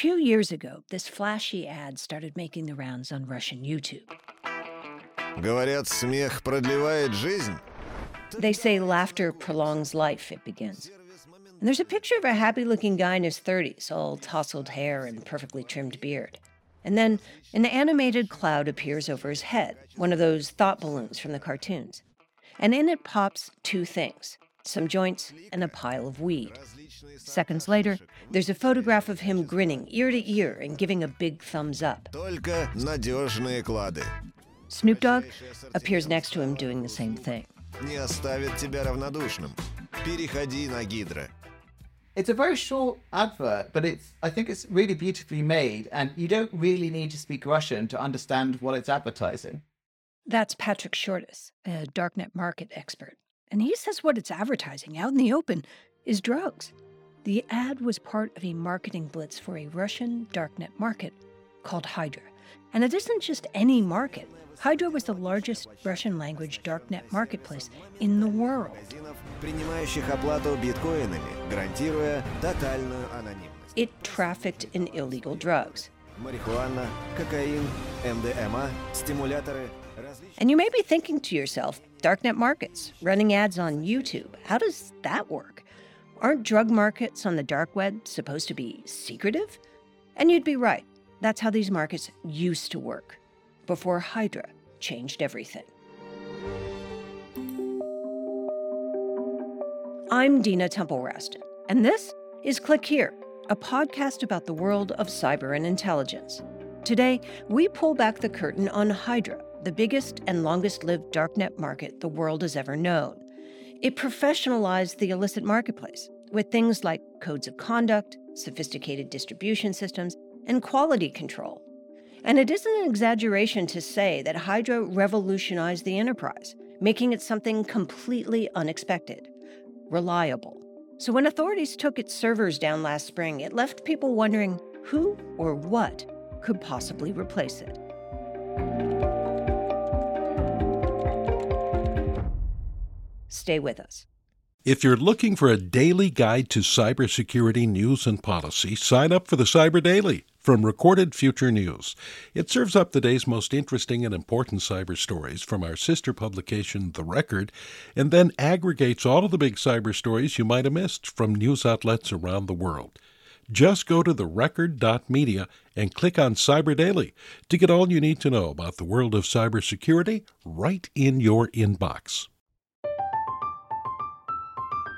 few years ago, this flashy ad started making the rounds on Russian YouTube. Говорят, смех продлевает жизнь. They say laughter prolongs life, it begins. And there's a picture of a happy looking guy in his 30s, all tousled hair and perfectly trimmed beard. And then an animated cloud appears over his head, one of those thought balloons from the cartoons. And in it pops two things some joints, and a pile of weed. Seconds later, there's a photograph of him grinning ear to ear and giving a big thumbs up. Snoop Dogg appears next to him doing the same thing. It's a very short advert, but it's I think it's really beautifully made, and you don't really need to speak Russian to understand what it's advertising. That's Patrick Shortis, a darknet market expert. And he says what it's advertising out in the open is drugs. The ad was part of a marketing blitz for a Russian darknet market called Hydra. And it isn't just any market. Hydra was the largest Russian language darknet marketplace in the world. It trafficked in illegal drugs. And you may be thinking to yourself, darknet markets, running ads on YouTube, how does that work? Aren't drug markets on the dark web supposed to be secretive? And you'd be right. That's how these markets used to work before Hydra changed everything. I'm Dina Temple Raston, and this is Click Here, a podcast about the world of cyber and intelligence. Today, we pull back the curtain on Hydra, the biggest and longest lived darknet market the world has ever known. It professionalized the illicit marketplace with things like codes of conduct, sophisticated distribution systems, and quality control. And it isn't an exaggeration to say that Hydra revolutionized the enterprise, making it something completely unexpected reliable. So when authorities took its servers down last spring, it left people wondering who or what could possibly replace it. Stay with us. If you're looking for a daily guide to cybersecurity news and policy, sign up for the Cyber Daily from Recorded Future News. It serves up the day's most interesting and important cyber stories from our sister publication, The Record, and then aggregates all of the big cyber stories you might have missed from news outlets around the world. Just go to therecord.media and click on Cyber Daily to get all you need to know about the world of cybersecurity right in your inbox.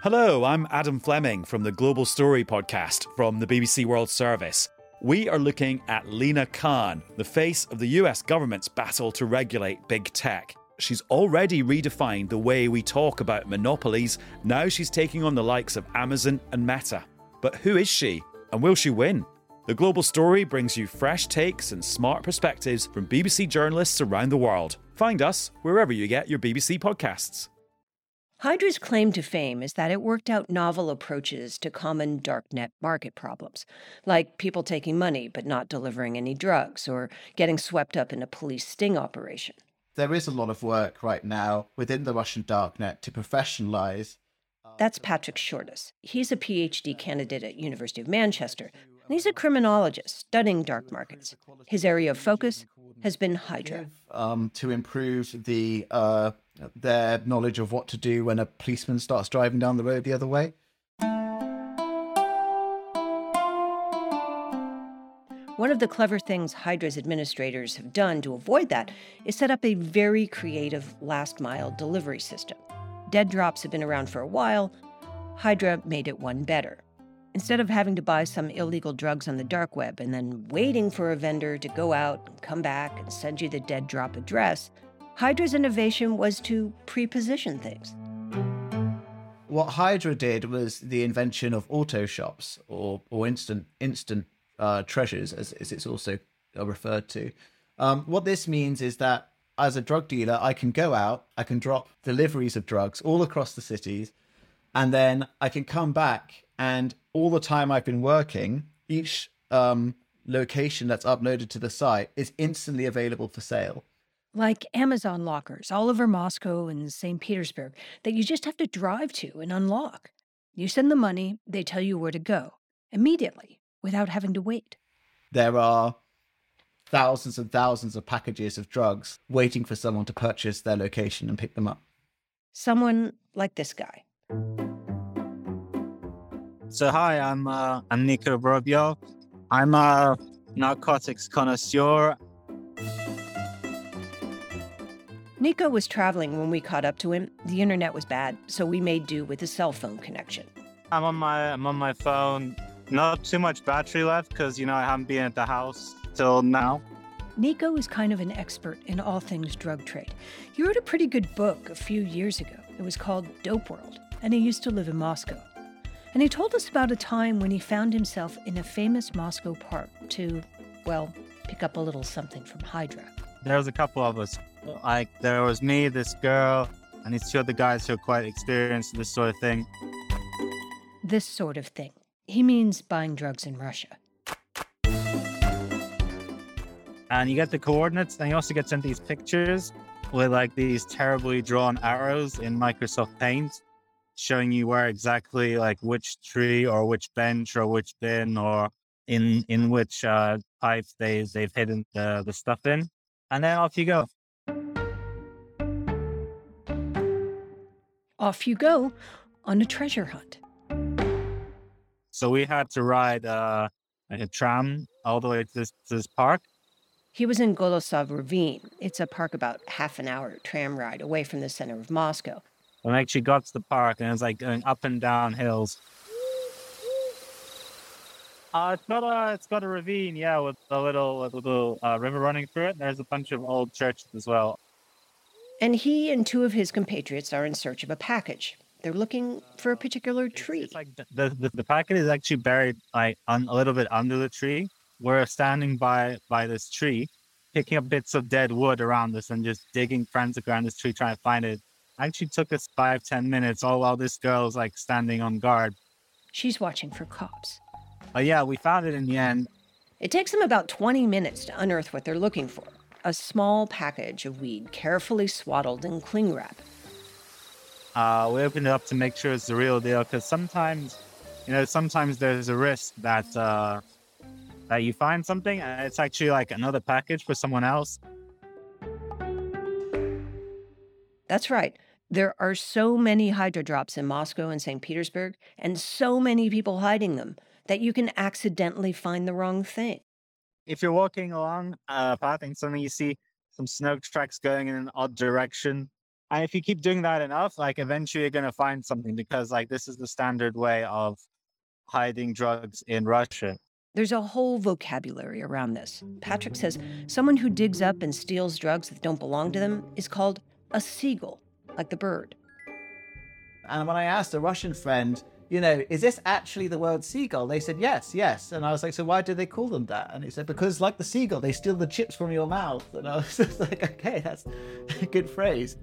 Hello, I'm Adam Fleming from the Global Story podcast from the BBC World Service. We are looking at Lina Khan, the face of the US government's battle to regulate big tech. She's already redefined the way we talk about monopolies. Now she's taking on the likes of Amazon and Meta. But who is she? And will she win? The Global Story brings you fresh takes and smart perspectives from BBC journalists around the world. Find us wherever you get your BBC podcasts. Hydra's claim to fame is that it worked out novel approaches to common darknet market problems, like people taking money but not delivering any drugs, or getting swept up in a police sting operation. There is a lot of work right now within the Russian darknet to professionalize. That's Patrick Shortis. He's a PhD candidate at University of Manchester, and he's a criminologist studying dark markets. His area of focus has been Hydra. um, to improve the uh, their knowledge of what to do when a policeman starts driving down the road the other way. One of the clever things Hydra's administrators have done to avoid that is set up a very creative last mile delivery system. Dead drops have been around for a while. Hydra made it one better. Instead of having to buy some illegal drugs on the dark web and then waiting for a vendor to go out and come back and send you the dead drop address, Hydra's innovation was to pre-position things. What Hydra did was the invention of auto shops or or instant instant uh, treasures, as, as it's also uh, referred to. Um, what this means is that as a drug dealer, I can go out, I can drop deliveries of drugs all across the cities, and then I can come back and all the time I've been working, each um, location that's uploaded to the site is instantly available for sale. Like Amazon lockers all over Moscow and St. Petersburg that you just have to drive to and unlock. You send the money, they tell you where to go immediately without having to wait. there are thousands and thousands of packages of drugs waiting for someone to purchase their location and pick them up. Someone like this guy. So hi, I'm uh, I'm Niko Vorobyov. I'm a narcotics connoisseur. Niko was traveling when we caught up to him. The internet was bad, so we made do with a cell phone connection. I'm on my I'm on my phone. Not too much battery left because you know I haven't been at the house till now. Niko is kind of an expert in all things drug trade. He wrote a pretty good book a few years ago. It was called Dope World, and he used to live in Moscow. And he told us about a time when he found himself in a famous Moscow park to, well, pick up a little something from Hydra. There was a couple of us. Like there was me, this girl, and these two other guys who are quite experienced in this sort of thing. This sort of thing. He means buying drugs in Russia. And you get the coordinates, and you also get sent these pictures with like these terribly drawn arrows in Microsoft Paint showing you where exactly like which tree or which bench or which bin or in in which uh, pipe they they've hidden the, the stuff in, and then off you go. Off you go on a treasure hunt. So we had to ride uh, a tram all the way to this, to this park. He was in Golosov Ravine. It's a park about half an hour tram ride away from the center of Moscow. And I actually got to the park and it was like going up and down hills. Uh, it's got a it's got a ravine, yeah, with a little a little uh, river running through it. There's a bunch of old churches as well. And he and two of his compatriots are in search of a package. They're looking for a particular tree. It's like the, the, the, packet is actually buried like un, a little bit under the tree. We're standing by by this tree, picking up bits of dead wood around us and just digging frantically around this tree trying to find it. Actually took us five, ten minutes, all while this girl's like standing on guard. She's watching for cops. But yeah, we found it in the end. It takes them about 20 minutes to unearth what they're looking for a small package of weed carefully swaddled in cling wrap. Uh, we opened it up to make sure it's the real deal because sometimes, you know, sometimes there's a risk that uh, that you find something and it's actually like another package for someone else. That's right. There are so many Hydra drops in Moscow and St. Petersburg, and so many people hiding them that you can accidentally find the wrong thing. if you're walking along a path and suddenly you see some snow tracks going in an odd direction, and if you keep doing that enough, like eventually you're gonna find something because like this is the standard way of hiding drugs in Russia. There's a whole vocabulary around this. Patrick says someone who digs up and steals drugs that don't belong to them is called a seagull, like the bird. And when I asked a Russian friend, you know, is this actually the word seagull? They said yes, yes. And I was like, so why do they call them that? And he said, because like the seagull, they steal the chips from your mouth. And I was just like, okay, that's a good phrase.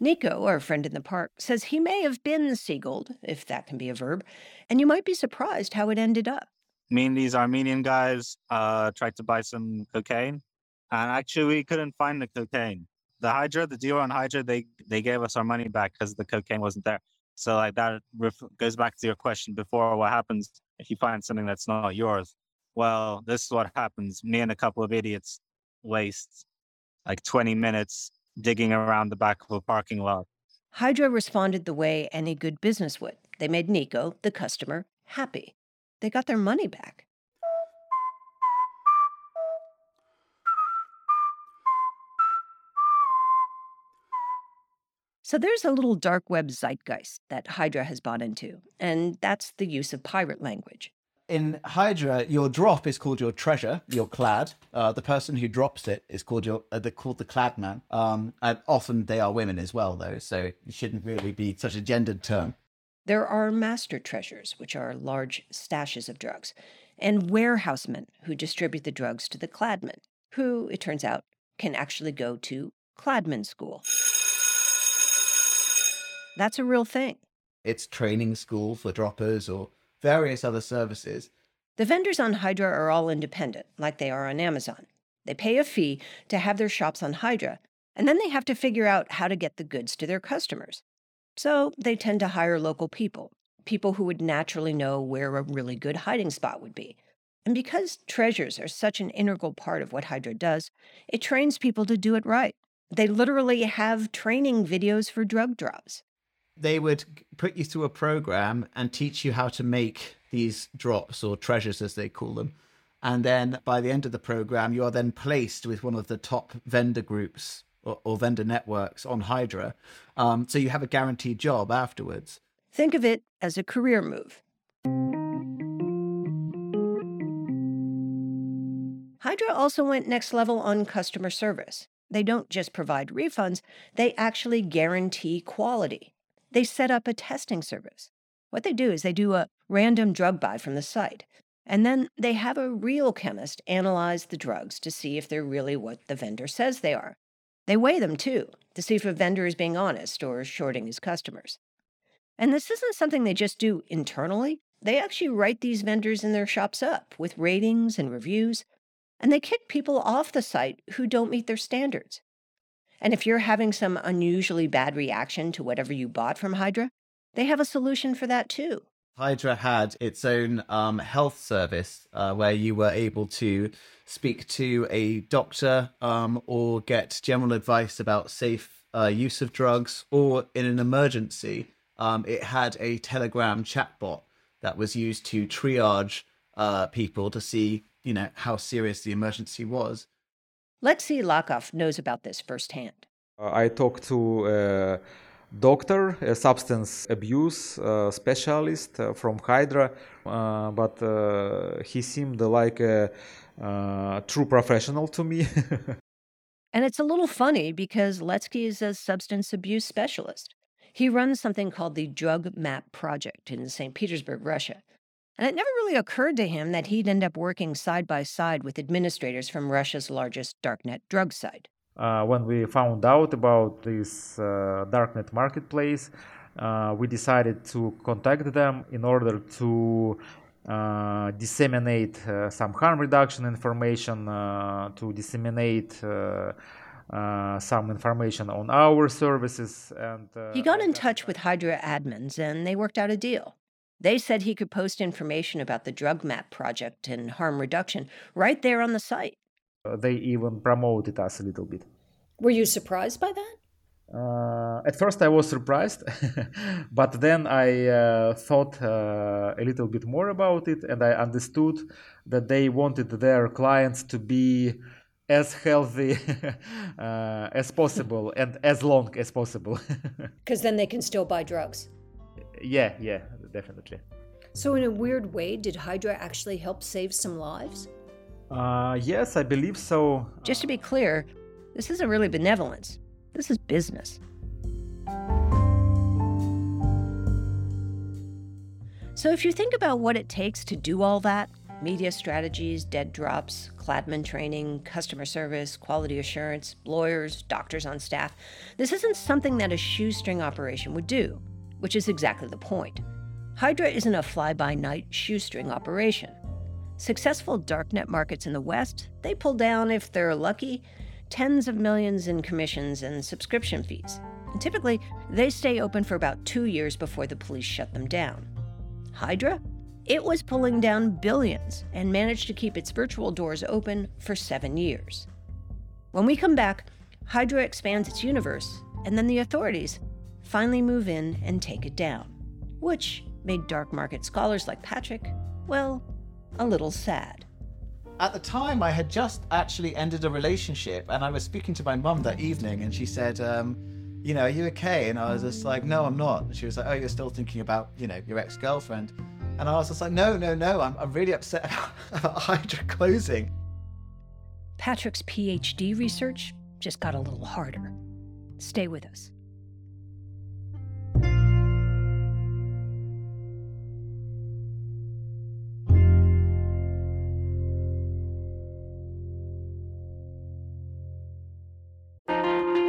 Niko, our friend in the park, says he may have been seagulled, if that can be a verb, and you might be surprised how it ended up. Me and these Armenian guys uh, tried to buy some cocaine, and actually we couldn't find the cocaine. The Hydra, the dealer on Hydra, they they gave us our money back because the cocaine wasn't there. So like that ref- goes back to your question before: what happens if you find something that's not yours? Well, this is what happens. Me and a couple of idiots waste like 20 minutes digging around the back of a parking lot. Hydra responded the way any good business would. They made Niko, the customer, happy. They got their money back. So there's a little dark web zeitgeist that Hydra has bought into, and that's the use of pirate language. In Hydra, your drop is called your treasure, your clad. Uh, the person who drops it is called your uh, they're called the clad man. Um, and often they are women as well, though, so it shouldn't really be such a gendered term. There are master treasures, which are large stashes of drugs, and warehousemen who distribute the drugs to the cladmen, who, it turns out, can actually go to cladman school. That's a real thing. It's training school for droppers or various other services. The vendors on Hydra are all independent, like they are on Amazon. They pay a fee to have their shops on Hydra, and then they have to figure out how to get the goods to their customers. So they tend to hire local people, people who would naturally know where a really good hiding spot would be. And because treasures are such an integral part of what Hydra does, it trains people to do it right. They literally have training videos for drug drops. They would put you through a program and teach you how to make these drops or treasures, as they call them. And then by the end of the program, you are then placed with one of the top vendor groups or, or vendor networks on Hydra. Um, so you have a guaranteed job afterwards. Think of it as a career move. Hydra also went next level on customer service. They don't just provide refunds, they actually guarantee quality. They set up a testing service. What they do is they do a random drug buy from the site, and then they have a real chemist analyze the drugs to see if they're really what the vendor says they are. They weigh them too to see if a vendor is being honest or shorting his customers. And this isn't something they just do internally. They actually write these vendors in their shops up with ratings and reviews, and they kick people off the site who don't meet their standards. And if you're having some unusually bad reaction to whatever you bought from Hydra, they have a solution for that too. Hydra had its own um, health service uh, where you were able to speak to a doctor um, or get general advice about safe uh, use of drugs, or in an emergency, um, it had a Telegram chatbot that was used to triage uh, people to see, you know, how serious the emergency was. Lexi Lakov knows about this firsthand. Uh, I talked to a doctor, a substance abuse uh, specialist uh, from Hydra, uh, but uh, he seemed like a true professional to me. and it's a little funny because Letsky is a substance abuse specialist. He runs something called the Drug Map Project in St. Petersburg, Russia. And it never really occurred to him that he'd end up working side by side with administrators from Russia's largest darknet drug site. Uh, when we found out about this uh, darknet marketplace, uh, we decided to contact them in order to uh, disseminate uh, some harm reduction information, uh, to disseminate some information on our services. And he got in touch with Hydra admins, and they worked out a deal. They said he could post information about the drug map project and harm reduction right there on the site. they even promoted us a little bit. Were you surprised by that? Uh, at first, I was surprised, but then I uh, thought uh, a little bit more about it, and I understood that they wanted their clients to be as healthy uh, as possible and as long as possible. Because then they can still buy drugs. Yeah, yeah, definitely. So, in a weird way, did Hydra actually help save some lives? Uh, yes, I believe so. Just to be clear, this isn't really benevolence. This is business. So, if you think about what it takes to do all that media strategies, dead drops, Kladman training, customer service, quality assurance, lawyers, doctors on staff this isn't something that a shoestring operation would do, which is exactly the point. Hydra isn't a fly by night shoestring operation. Successful darknet markets in the West, they pull down, if they're lucky, tens of millions in commissions and subscription fees. And typically, they stay open for about two years before the police shut them down. Hydra? It was pulling down billions and managed to keep its virtual doors open for seven years. When we come back, Hydra expands its universe, and then the authorities finally move in and take it down, which made dark market scholars like Patrick, well, a little sad at the time, I had just actually ended a relationship, and I was speaking to my mum that evening, and she said, um, "You know, are you okay?" And I was just like, "No, I'm not." And she was like, "Oh, you're still thinking about, you know, your ex-girlfriend?" And I was just like, "No, no, no, I'm, I'm really upset about, about Hydra closing." Patrick's PhD research just got a little harder. Stay with us.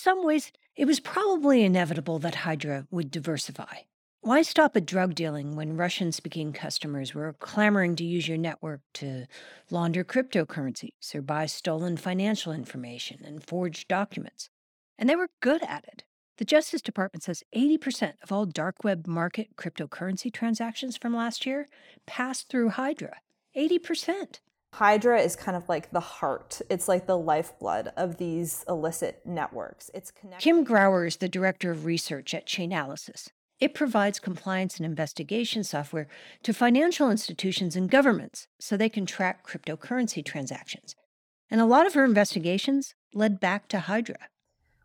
Some ways, it was probably inevitable that Hydra would diversify. Why stop at drug dealing when Russian speaking customers were clamoring to use your network to launder cryptocurrencies or buy stolen financial information and forged documents? And they were good at it. The Justice Department says 80% of all dark web market cryptocurrency transactions from last year passed through Hydra. 80%. Hydra is kind of like the heart. It's like the lifeblood of these illicit networks. It's connected. Kim Grauer is the director of research at Chainalysis. It provides compliance and investigation software to financial institutions and governments so they can track cryptocurrency transactions. And a lot of her investigations led back to Hydra.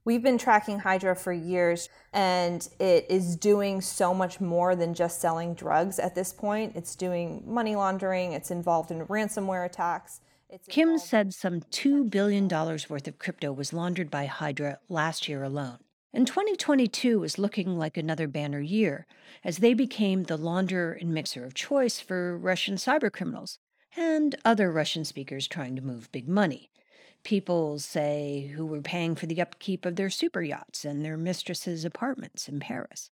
We've been tracking Hydra for years, and it is doing so much more than just selling drugs at this point. It's doing money laundering, it's involved in ransomware attacks. It's Kim said some $2 billion worth of crypto was laundered by Hydra last year alone. And 2022 is looking like another banner year, as they became the launderer and mixer of choice for Russian cybercriminals and other Russian speakers trying to move big money. People, say, who were paying for the upkeep of their super yachts and their mistresses' apartments in Paris.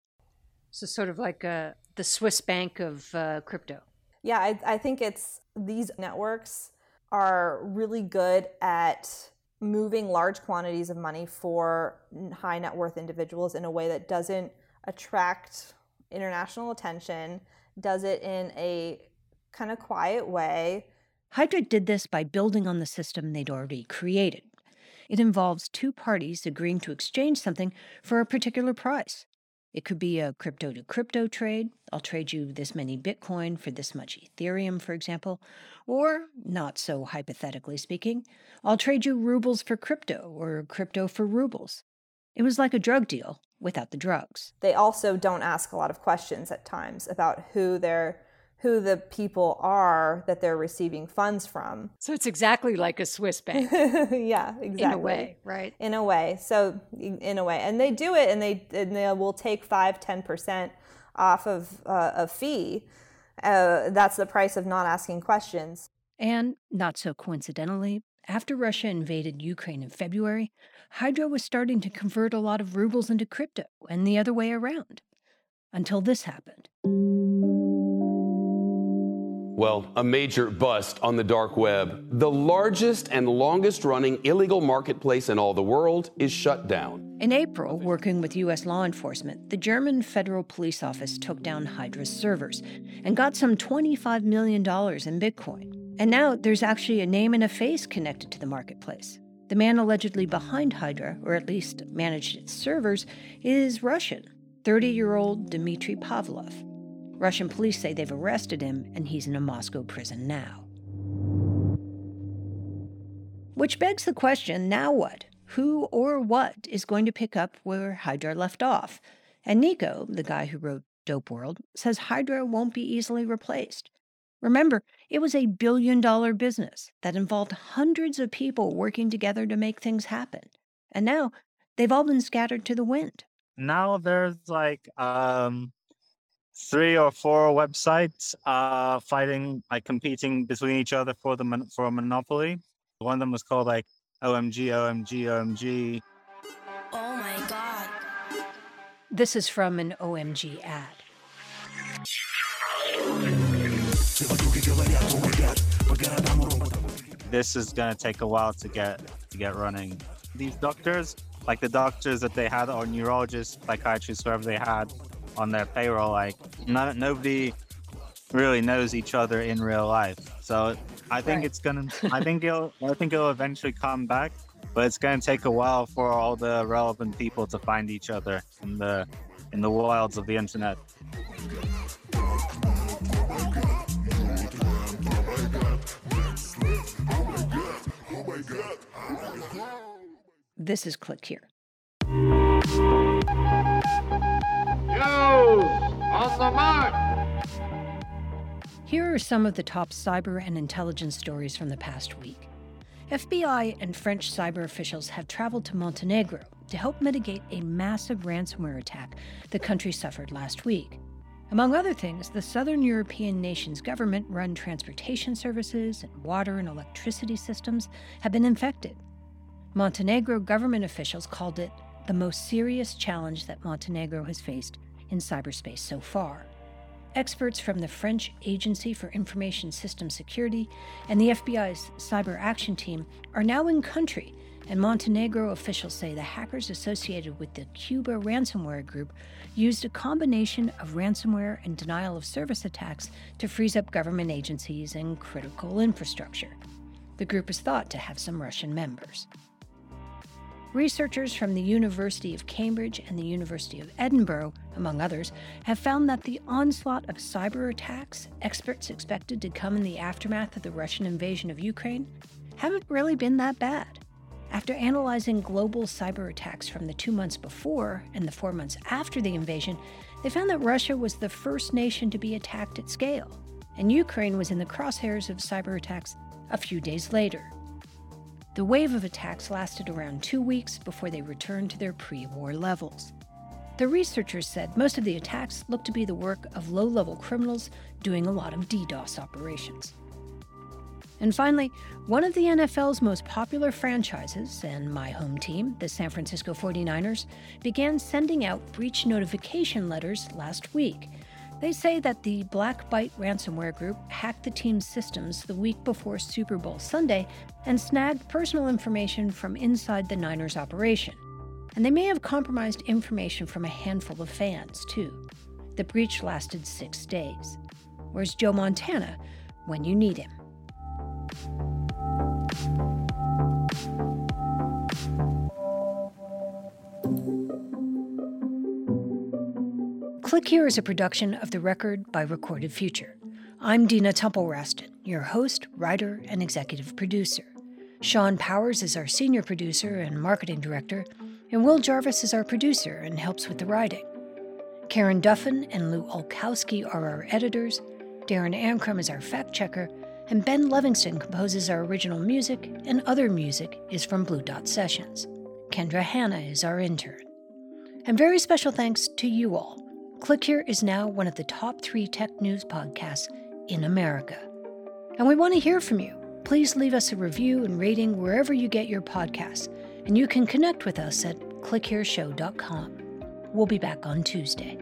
So sort of like uh, the Swiss bank of uh, crypto. Yeah, I, I think it's these networks are really good at moving large quantities of money for high net worth individuals in a way that doesn't attract international attention, does it in a kind of quiet way. Hydra did this by building on the system they'd already created. It involves two parties agreeing to exchange something for a particular price. It could be a crypto to crypto trade. I'll trade you this many Bitcoin for this much Ethereum, for example. Or, not so hypothetically speaking, I'll trade you rubles for crypto or crypto for rubles. It was like a drug deal without the drugs. They also don't ask a lot of questions at times about who they're who the people are that they're receiving funds from. So it's exactly like a Swiss bank yeah, exactly. in a way, right? in a way so in a way and they do it and they and they will take 5 10% off of uh, a fee uh, that's the price of not asking questions And, not so coincidentally, after Russia invaded Ukraine in February, Hydra was starting to convert a lot of rubles into crypto and the other way around. Until this happened. Well, a major bust on the dark web. The largest and longest running illegal marketplace in all the world is shut down. In April, working with U.S. law enforcement, the German Federal Police Office took down Hydra's servers and got some $25 million in Bitcoin. And now there's actually a name and a face connected to the marketplace. The man allegedly behind Hydra, or at least managed its servers, is Russian 30 year old Dmitry Pavlov. Russian police say they've arrested him and he's in a Moscow prison now. Which begs the question now what? Who or what is going to pick up where Hydra left off? And Niko, the guy who wrote Dope World, says Hydra won't be easily replaced. Remember, it was a billion dollar business that involved hundreds of people working together to make things happen. And now they've all been scattered to the wind. now there's like um three or four websites uh fighting like competing between each other for the mon- for a monopoly one of them was called like omg omg omg Oh my god. This is from an OMG ad. this is gonna take a while to get to get running these doctors like the doctors that they had or neurologists psychiatrists whoever they had on their payroll like not, nobody really knows each other in real life so i think Right. it's gonna i think it'll i think it'll eventually come back but it's gonna take a while for all the relevant people to find each other in the in the wilds of the internet oh This is Click Here. On the. Here are some of the top cyber and intelligence stories from the past week. FBI and French cyber officials have traveled to Montenegro to help mitigate a massive ransomware attack the country suffered last week. Among other things, the southern European nation's government run transportation services and water and electricity systems have been infected. Montenegro government officials called it the most serious challenge that Montenegro has faced in cyberspace so far. Experts from the French Agency for Information System Security and the FBI's Cyber Action Team are now in country, and Montenegro officials say the hackers associated with the Cuba ransomware group used a combination of ransomware and denial of service attacks to freeze up government agencies and critical infrastructure. The group is thought to have some Russian members. Researchers from the University of Cambridge and the University of Edinburgh, among others, have found that the onslaught of cyber attacks experts expected to come in the aftermath of the Russian invasion of Ukraine haven't really been that bad. After analyzing global cyber attacks from the two months before and the four months after the invasion, they found that Russia was the first nation to be attacked at scale, and Ukraine was in the crosshairs of cyber attacks a few days later. The wave of attacks lasted around two weeks before they returned to their pre war levels. The researchers said most of the attacks looked to be the work of low level criminals doing a lot of DDoS operations. And finally, one of the NFL's most popular franchises, and my home team, the San Francisco 49ers, began sending out breach notification letters last week they say that the Black Byte ransomware group hacked the team's systems the week before Super Bowl Sunday and snagged personal information from inside the Niners operation. And they may have compromised information from a handful of fans, too. The breach lasted six days. Where's Joe Montana when you need him? Click Here is a production of The Record by Recorded Future. I'm Dina Temple Raston, your host, writer, and executive producer. Sean Powers is our senior producer and marketing director, and Will Jarvis is our producer and helps with the writing. Karen Duffin and Lu Olkowski are our editors, Darren Ankrom is our fact checker, and Ben Livingston composes our original music, and other music is from Blue Dot Sessions. Kendra Hanna is our intern. And very special thanks to you all Click Here is now one of the top three tech news podcasts in America. And we want to hear from you. Please leave us a review and rating wherever you get your podcasts. And you can connect with us at clickhereshow.com. We'll be back on Tuesday.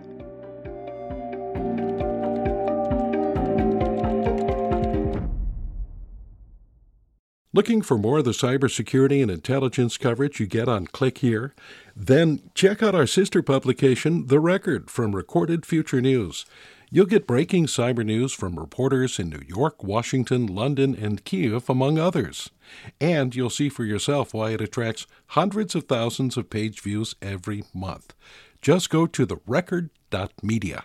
Looking for more of the cybersecurity and intelligence coverage you get on Click Here? Then check out our sister publication, The Record, from Recorded Future News. You'll get breaking cyber news from reporters in New York, Washington, London, and Kiev, among others. And you'll see for yourself why it attracts hundreds of thousands of page views every month. Just go to therecord.media.